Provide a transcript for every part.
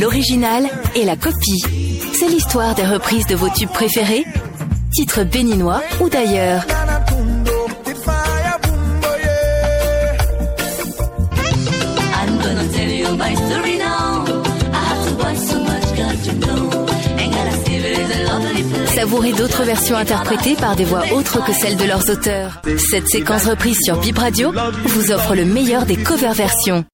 l'original et la copie. C'est l'histoire des reprises de vos tubes préférés, titres béninois ou d'ailleurs. Savourez d'autres versions interprétées par des voix autres que celles de leurs auteurs. Cette séquence reprise sur Bip Radio vous offre le meilleur des cover versions.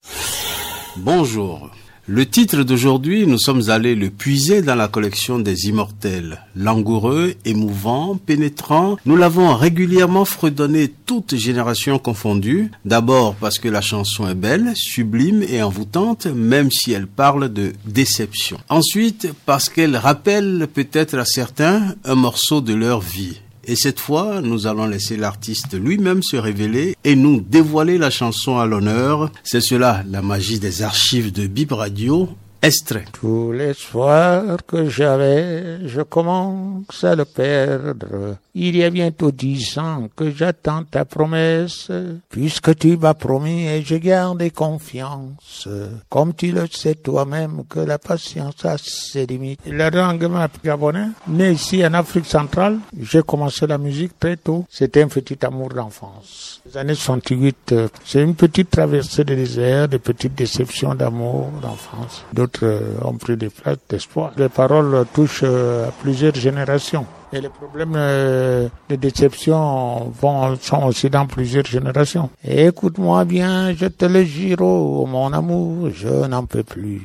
Bonjour. Le titre d'aujourd'hui, nous sommes allés le puiser dans la collection des immortels. Langoureux, émouvant, pénétrant, nous l'avons régulièrement fredonné toutes générations confondues. D'abord parce que la chanson est belle, sublime et envoûtante, même si elle parle de déception. Ensuite parce qu'elle rappelle peut-être à certains un morceau de leur vie. Et cette fois, nous allons laisser l'artiste lui-même se révéler et nous dévoiler la chanson à l'honneur. C'est cela, la magie des archives de Bib Radio. Extrait. Tous les soirs que j'avais, je commence à le perdre. Il y a bientôt dix ans que j'attends ta promesse, puisque tu m'as promis et j'ai gardé confiance. Comme tu le sais toi-même que la patience a ses limites. Le langue gabonais, né ici en Afrique centrale, j'ai commencé la musique très tôt. C'était un petit amour d'enfance. Les années 68, euh, c'est une petite traversée des déserts, des petites déceptions d'amour d'enfance. Ont pris des places d'espoir. Les paroles touchent euh, à plusieurs générations. Et les problèmes euh, de déception vont, sont aussi dans plusieurs générations. Écoute-moi bien, je le jure, oh, mon amour, je n'en peux plus.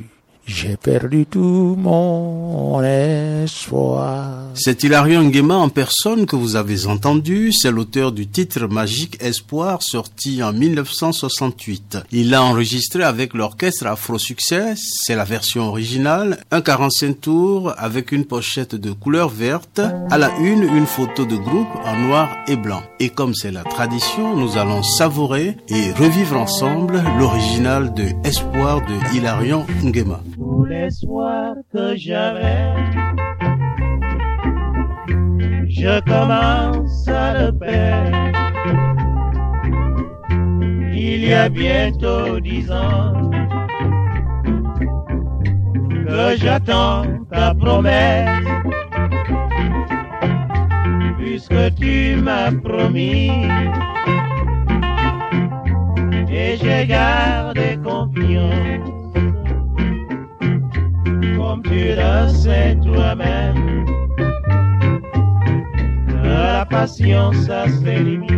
J'ai perdu tout mon espoir. C'est Hilarion Nguema en personne que vous avez entendu. C'est l'auteur du titre Magique Espoir sorti en 1968. Il l'a enregistré avec l'orchestre Afro Succès. C'est la version originale. Un 45 tours avec une pochette de couleur verte. À la une, une photo de groupe en noir et blanc. Et comme c'est la tradition, nous allons savourer et revivre ensemble l'original de Espoir de Hilarion Nguema les que j'avais. Je commence à le perdre. Il y a bientôt dix ans que j'attends ta promesse. Puisque tu m'as promis et j'ai gardé confiance le sais toi-même. La patience a ses limites.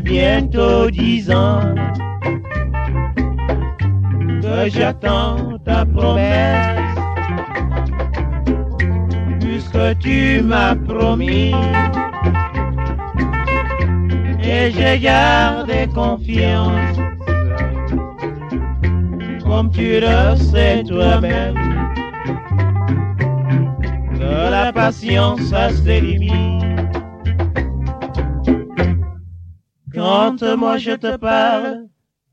Bientôt dix ans que j'attends ta promesse. Puisque tu m'as promis et j'ai gardé confiance comme tu le sais toi-même, que la patience a ses limites. Quand moi je te parle,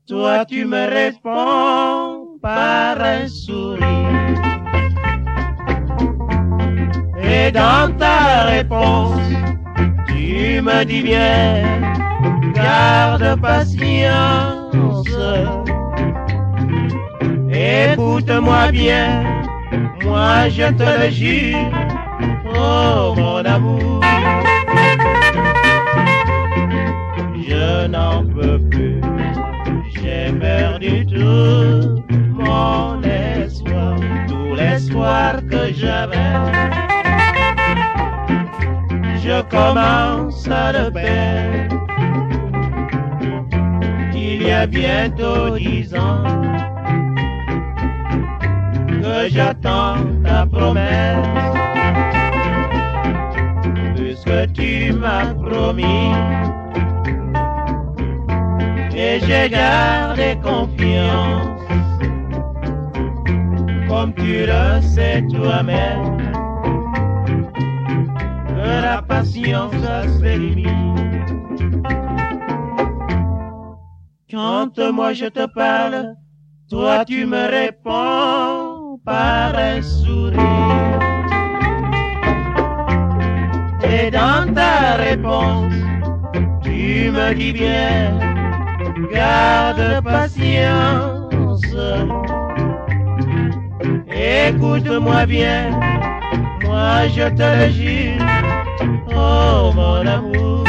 toi tu me réponds par un sourire. Et dans ta réponse, tu me dis bien, garde patience Écoute-moi bien, moi je te le jure, oh mon amour. Commence à le perdre. Il y a bientôt dix ans que j'attends ta promesse. Puisque tu m'as promis et j'ai gardé confiance. Comme tu le sais toi-même, Quand moi je te parle, toi tu me réponds par un sourire. Et dans ta réponse, tu me dis bien, garde patience. Écoute-moi bien, moi je te jure, oh mon amour.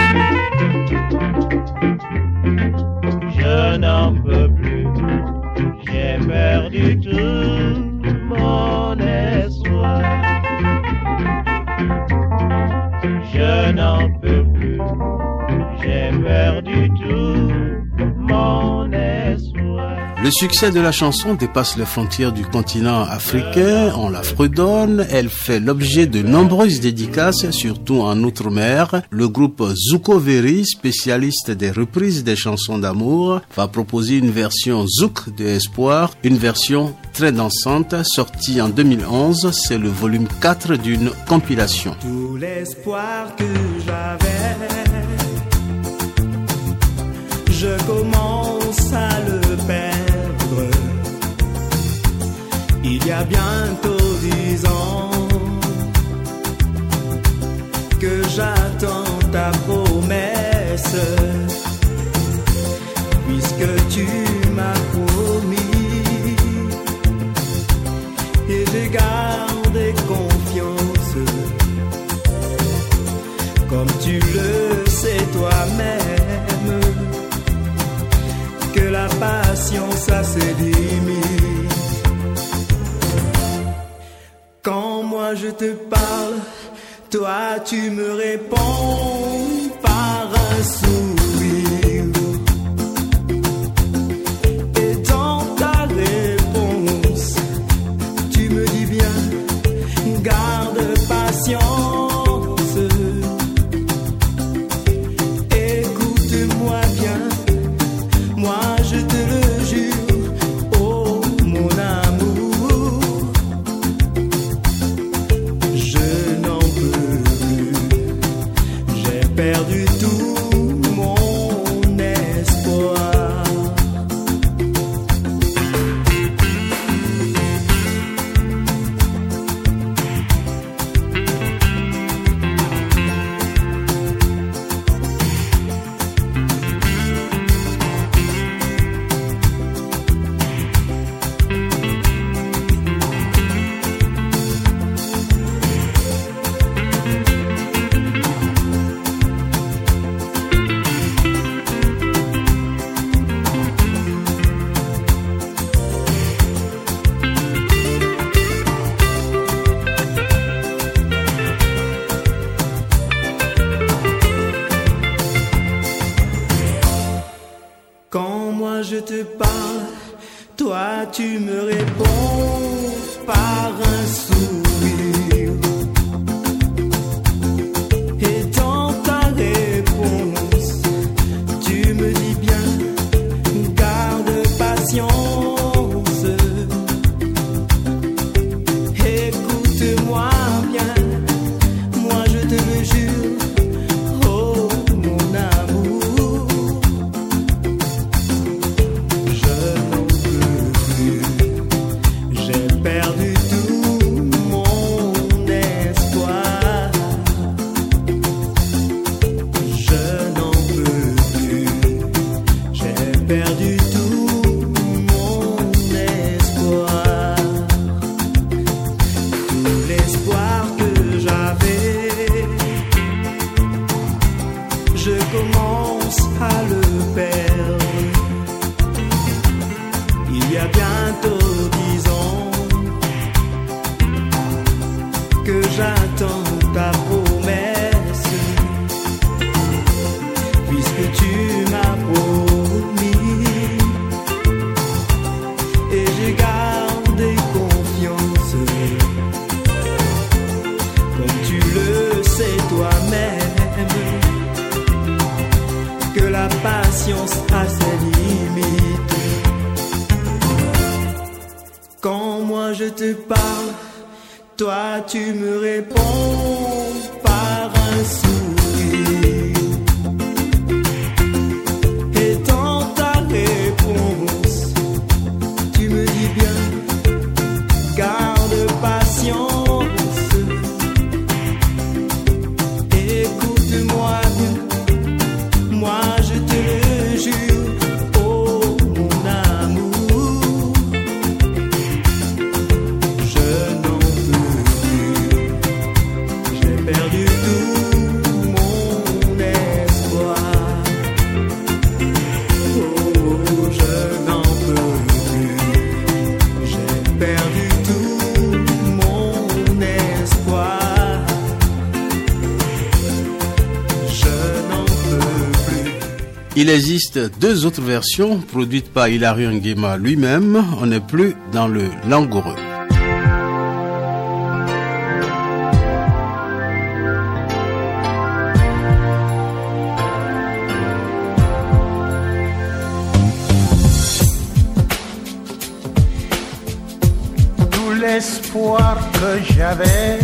Je n'en peux plus, j'ai perdu tout Le succès de la chanson dépasse les frontières du continent africain. On la fredonne. Elle fait l'objet de nombreuses dédicaces, surtout en Outre-mer. Le groupe Zuko Veri, spécialiste des reprises des chansons d'amour, va proposer une version Zouk de Espoir, une version très dansante, sortie en 2011. C'est le volume 4 d'une compilation. Y a bientôt dix ans que j'attends ta promesse, puisque tu m'as promis et j'ai gardé confiance, comme tu le sais toi-même, que la patience a limites. Quand moi je te parle, toi tu me réponds par l'espoir que j'avais, je commence à le te parle, toi tu me réponds par Il existe deux autres versions produites par Hilary Nguema lui-même. On n'est plus dans le langoureux. tout l'espoir que j'avais,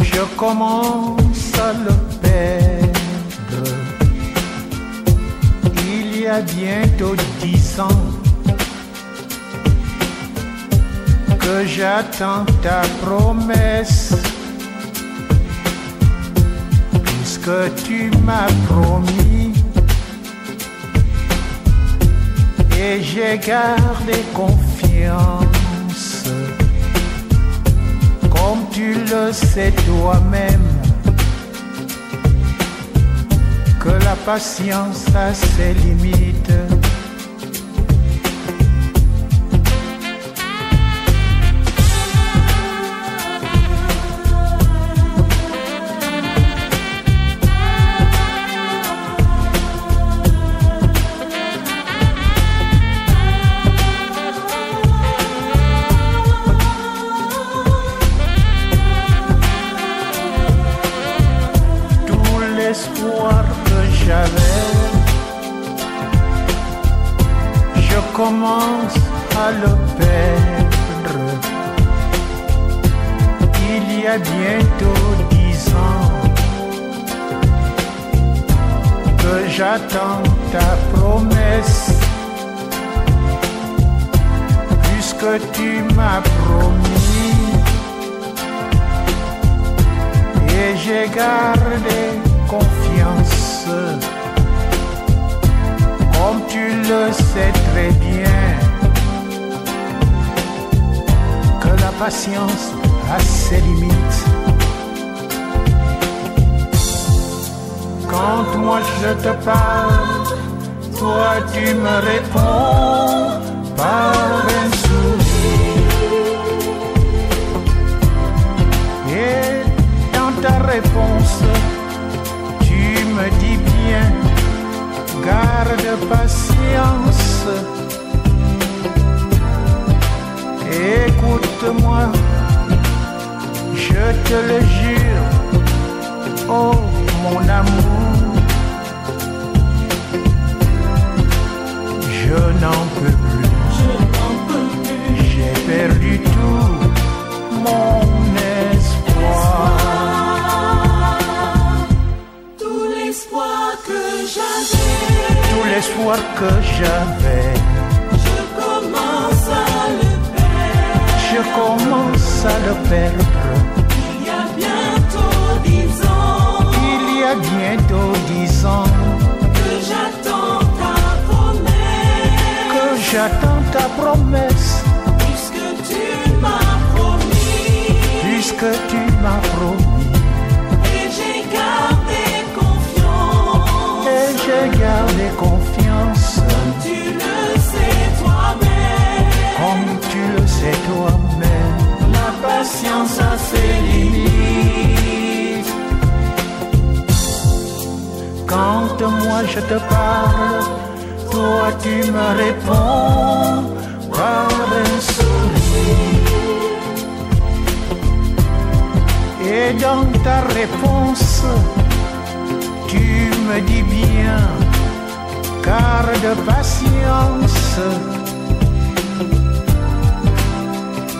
je commence à le perdre. Il y a bientôt dix ans. Que j'attends ta promesse, puisque tu m'as promis? Et j'ai gardé confiance. Comme tu le sais toi-même, patience a ses limites. Il y a bientôt dix ans que j'attends ta promesse, puisque tu m'as promis. Et j'ai gardé confiance. Comme tu le sais très bien, patience a ses limites. Quand moi je te parle, toi tu me réponds par un sourire. Et dans ta réponse, tu me dis bien, garde patience. Écoute-moi, je te le jure, oh mon amour, je n'en peux plus. J'ai perdu tout mon espoir. Tout l'espoir que j'avais, Tout l'espoir que j'avais, je commence à le perdre. Il y a bientôt dix ans Il y a bientôt dix ans que j'attends ta promesse. que j'attends ta promesse, Puisque tu m'as promis puisque tu m'as promis. La patience a ses limites. Quand moi je te parle, toi tu me réponds par un sourire. Et dans ta réponse, tu me dis bien, garde patience.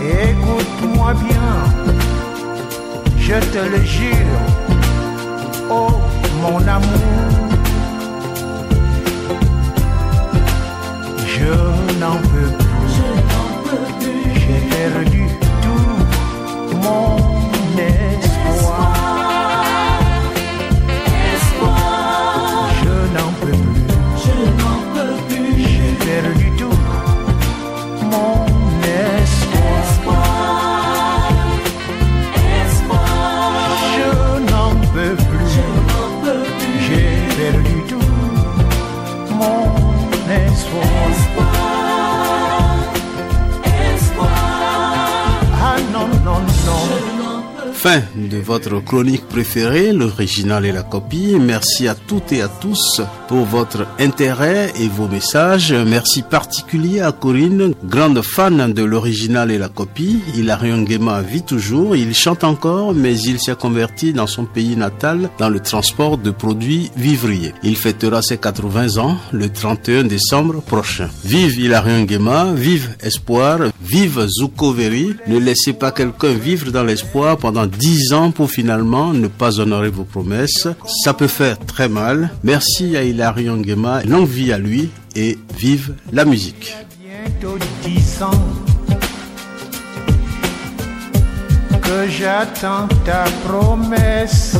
Écoute-moi bien, je te le jure, oh mon amour. De votre chronique préférée, l'original et la copie. Merci à toutes et à tous pour votre intérêt et vos messages. Merci particulier à Corinne, grande fan de l'original et la copie. Hilarion Nguema vit toujours, il chante encore, mais il s'est converti dans son pays natal dans le transport de produits vivriers. Il fêtera ses 80 ans le 31 décembre prochain. Vive Hilarion Nguema, vive Espoir, vive Zukoveri. Ne laissez pas quelqu'un vivre dans l'espoir pendant 10 ans pour finalement ne pas honorer vos promesses. Ça peut faire très mal. Merci à Hilarion Nguema, longue vie à lui et vive la musique. bientôt dix ans que j'attends ta promesse.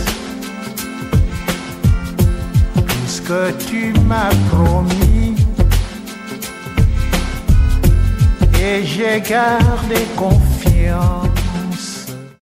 Puisque tu m'as promis et j'ai gardé confiance.